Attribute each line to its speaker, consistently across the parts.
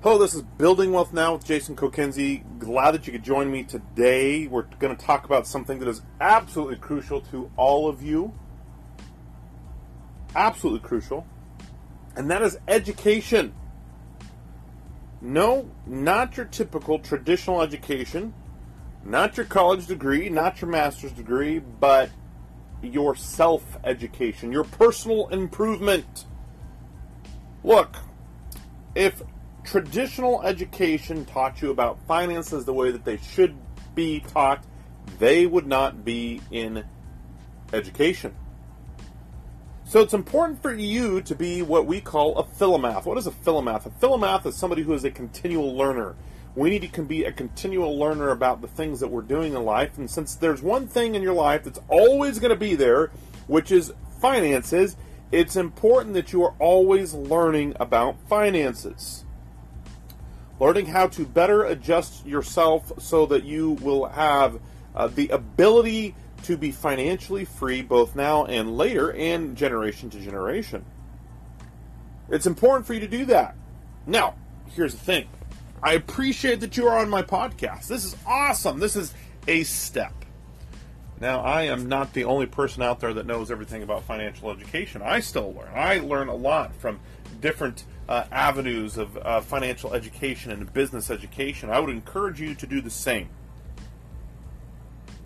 Speaker 1: Hello, this is Building Wealth Now with Jason Kokenzie. Glad that you could join me today. We're going to talk about something that is absolutely crucial to all of you. Absolutely crucial. And that is education. No, not your typical traditional education, not your college degree, not your master's degree, but your self education, your personal improvement. Look, if traditional education taught you about finances the way that they should be taught, they would not be in education. So it's important for you to be what we call a philomath. What is a philomath? A philomath is somebody who is a continual learner. We need to be a continual learner about the things that we're doing in life. And since there's one thing in your life that's always going to be there, which is finances, it's important that you are always learning about finances. Learning how to better adjust yourself so that you will have uh, the ability to be financially free both now and later and generation to generation. It's important for you to do that. Now, here's the thing I appreciate that you are on my podcast. This is awesome. This is a step. Now, I am not the only person out there that knows everything about financial education. I still learn. I learn a lot from different uh, avenues of uh, financial education and business education. I would encourage you to do the same.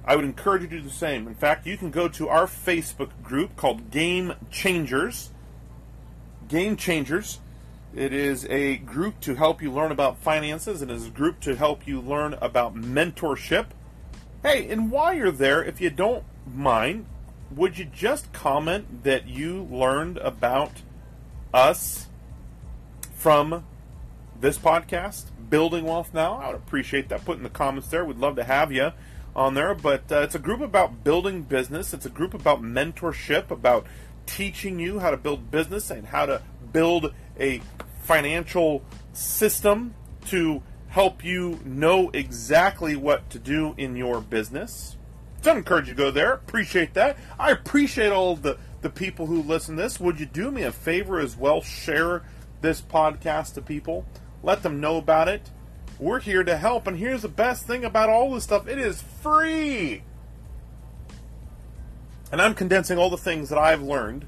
Speaker 1: I would encourage you to do the same. In fact, you can go to our Facebook group called Game Changers. Game Changers. It is a group to help you learn about finances. And it is a group to help you learn about mentorship. Hey, and while you're there, if you don't mind, would you just comment that you learned about us from this podcast, Building Wealth Now? I would appreciate that. Put in the comments there. We'd love to have you on there. But uh, it's a group about building business. It's a group about mentorship, about teaching you how to build business and how to build a financial system to help you know exactly what to do in your business. So I encourage you to go there. Appreciate that. I appreciate all the, the people who listen to this. Would you do me a favor as well? Share this podcast to people. Let them know about it. We're here to help, and here's the best thing about all this stuff it is free. And I'm condensing all the things that I've learned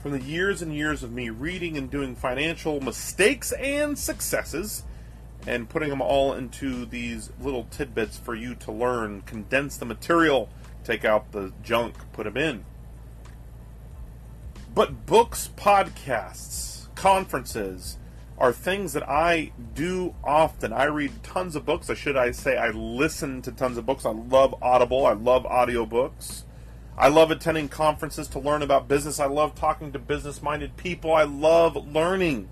Speaker 1: from the years and years of me reading and doing financial mistakes and successes and putting them all into these little tidbits for you to learn, condense the material, take out the junk, put them in. But books, podcasts, conferences, are things that I do often. I read tons of books. Or should I say I listen to tons of books? I love Audible. I love audiobooks. I love attending conferences to learn about business. I love talking to business minded people. I love learning.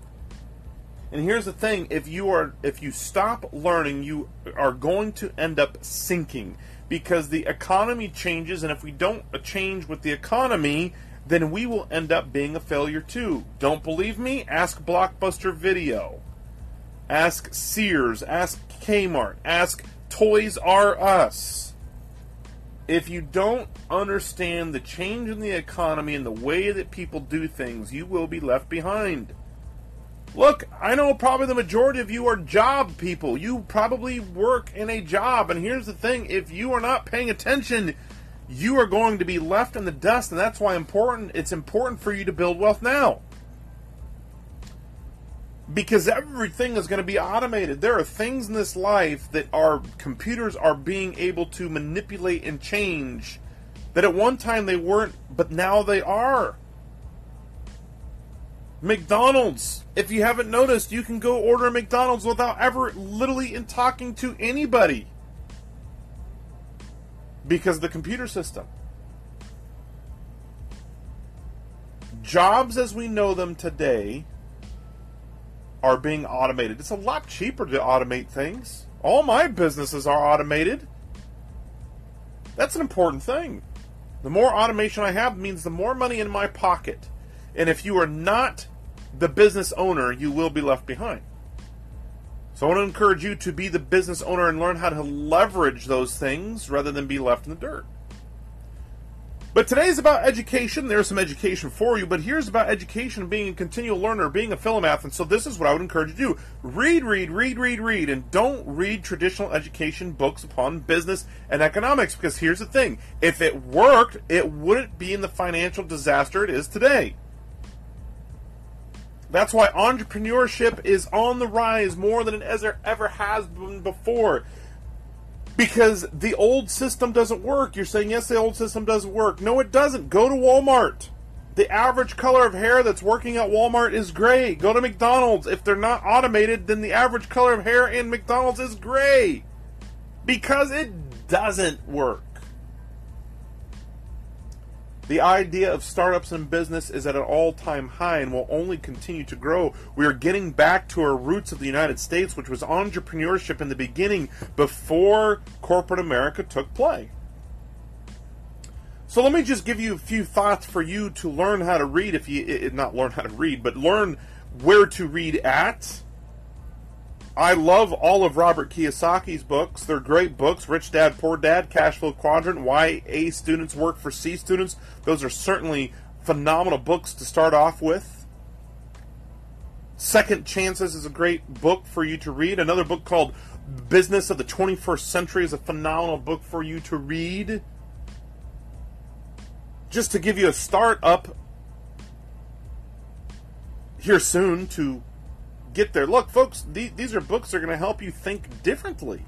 Speaker 1: And here's the thing, if you are if you stop learning, you are going to end up sinking because the economy changes and if we don't change with the economy, then we will end up being a failure too. Don't believe me? Ask Blockbuster Video. Ask Sears. Ask Kmart. Ask Toys R Us. If you don't understand the change in the economy and the way that people do things, you will be left behind. Look, I know probably the majority of you are job people. You probably work in a job. And here's the thing if you are not paying attention, you are going to be left in the dust, and that's why important it's important for you to build wealth now. Because everything is going to be automated. There are things in this life that our computers are being able to manipulate and change that at one time they weren't, but now they are. McDonald's. If you haven't noticed, you can go order McDonald's without ever literally in talking to anybody because the computer system. Jobs as we know them today are being automated. It's a lot cheaper to automate things. All my businesses are automated. That's an important thing. The more automation I have means the more money in my pocket. And if you are not the business owner, you will be left behind. So I want to encourage you to be the business owner and learn how to leverage those things rather than be left in the dirt. But today is about education. There's some education for you, but here's about education, being a continual learner, being a philomath. And so this is what I would encourage you to do. Read, read, read, read, read, and don't read traditional education books upon business and economics, because here's the thing. If it worked, it wouldn't be in the financial disaster it is today. That's why entrepreneurship is on the rise more than it ever has been before because the old system doesn't work. You're saying, yes, the old system doesn't work. No, it doesn't. Go to Walmart. The average color of hair that's working at Walmart is gray. Go to McDonald's. If they're not automated, then the average color of hair in McDonald's is gray. Because it doesn't work. The idea of startups and business is at an all time high and will only continue to grow. We are getting back to our roots of the United States, which was entrepreneurship in the beginning before corporate America took play. So let me just give you a few thoughts for you to learn how to read if you eh, eh, not learn how to read, but learn where to read at I love all of Robert Kiyosaki's books. They're great books. Rich Dad, Poor Dad, Cash Flow Quadrant, Why A Students Work for C Students. Those are certainly phenomenal books to start off with. Second Chances is a great book for you to read. Another book called Business of the 21st Century is a phenomenal book for you to read. Just to give you a start up here soon to get there. Look, folks, these, these are books that are going to help you think differently.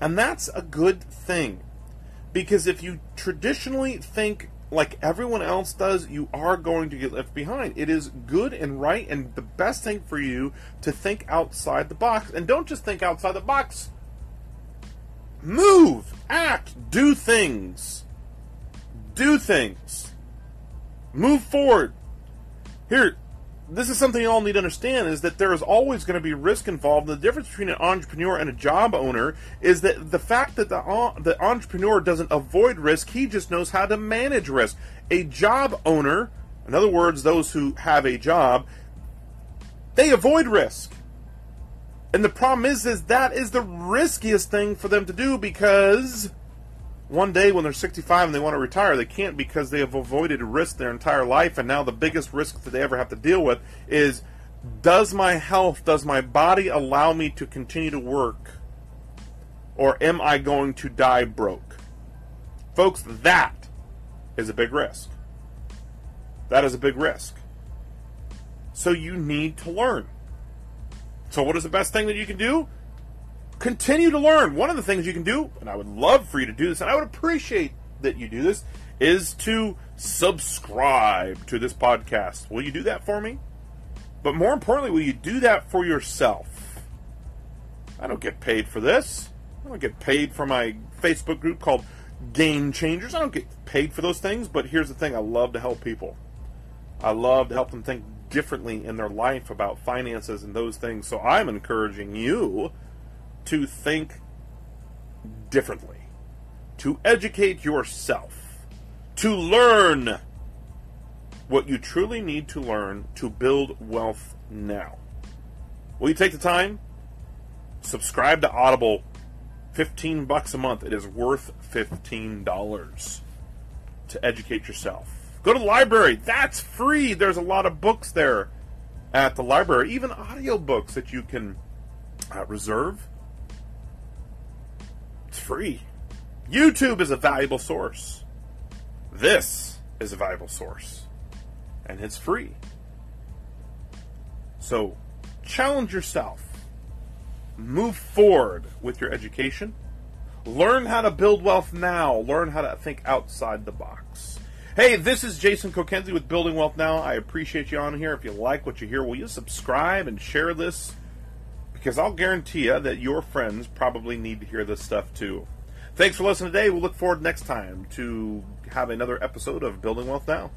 Speaker 1: And that's a good thing. Because if you traditionally think like everyone else does, you are going to get left behind. It is good and right and the best thing for you to think outside the box. And don't just think outside the box. Move, act, do things. Do things. Move forward. Here, this is something you all need to understand is that there is always going to be risk involved. The difference between an entrepreneur and a job owner is that the fact that the, uh, the entrepreneur doesn't avoid risk, he just knows how to manage risk. A job owner, in other words, those who have a job, they avoid risk. And the problem is, is that is the riskiest thing for them to do because one day when they're 65 and they want to retire, they can't because they have avoided risk their entire life. And now the biggest risk that they ever have to deal with is does my health, does my body allow me to continue to work? Or am I going to die broke? Folks, that is a big risk. That is a big risk. So you need to learn. So, what is the best thing that you can do? Continue to learn. One of the things you can do, and I would love for you to do this, and I would appreciate that you do this, is to subscribe to this podcast. Will you do that for me? But more importantly, will you do that for yourself? I don't get paid for this. I don't get paid for my Facebook group called Game Changers. I don't get paid for those things, but here's the thing I love to help people. I love to help them think differently in their life about finances and those things. So I'm encouraging you to think differently, to educate yourself, to learn what you truly need to learn to build wealth now. Will you take the time? Subscribe to Audible. 15 bucks a month. It is worth $15 to educate yourself. Go to the library. That's free. There's a lot of books there at the library, even audio books that you can uh, reserve it's free. YouTube is a valuable source. This is a valuable source. And it's free. So challenge yourself. Move forward with your education. Learn how to build wealth now. Learn how to think outside the box. Hey, this is Jason Kokenzie with Building Wealth Now. I appreciate you on here. If you like what you hear, will you subscribe and share this? Because I'll guarantee you that your friends probably need to hear this stuff too. Thanks for listening today. We'll look forward next time to have another episode of Building Wealth Now.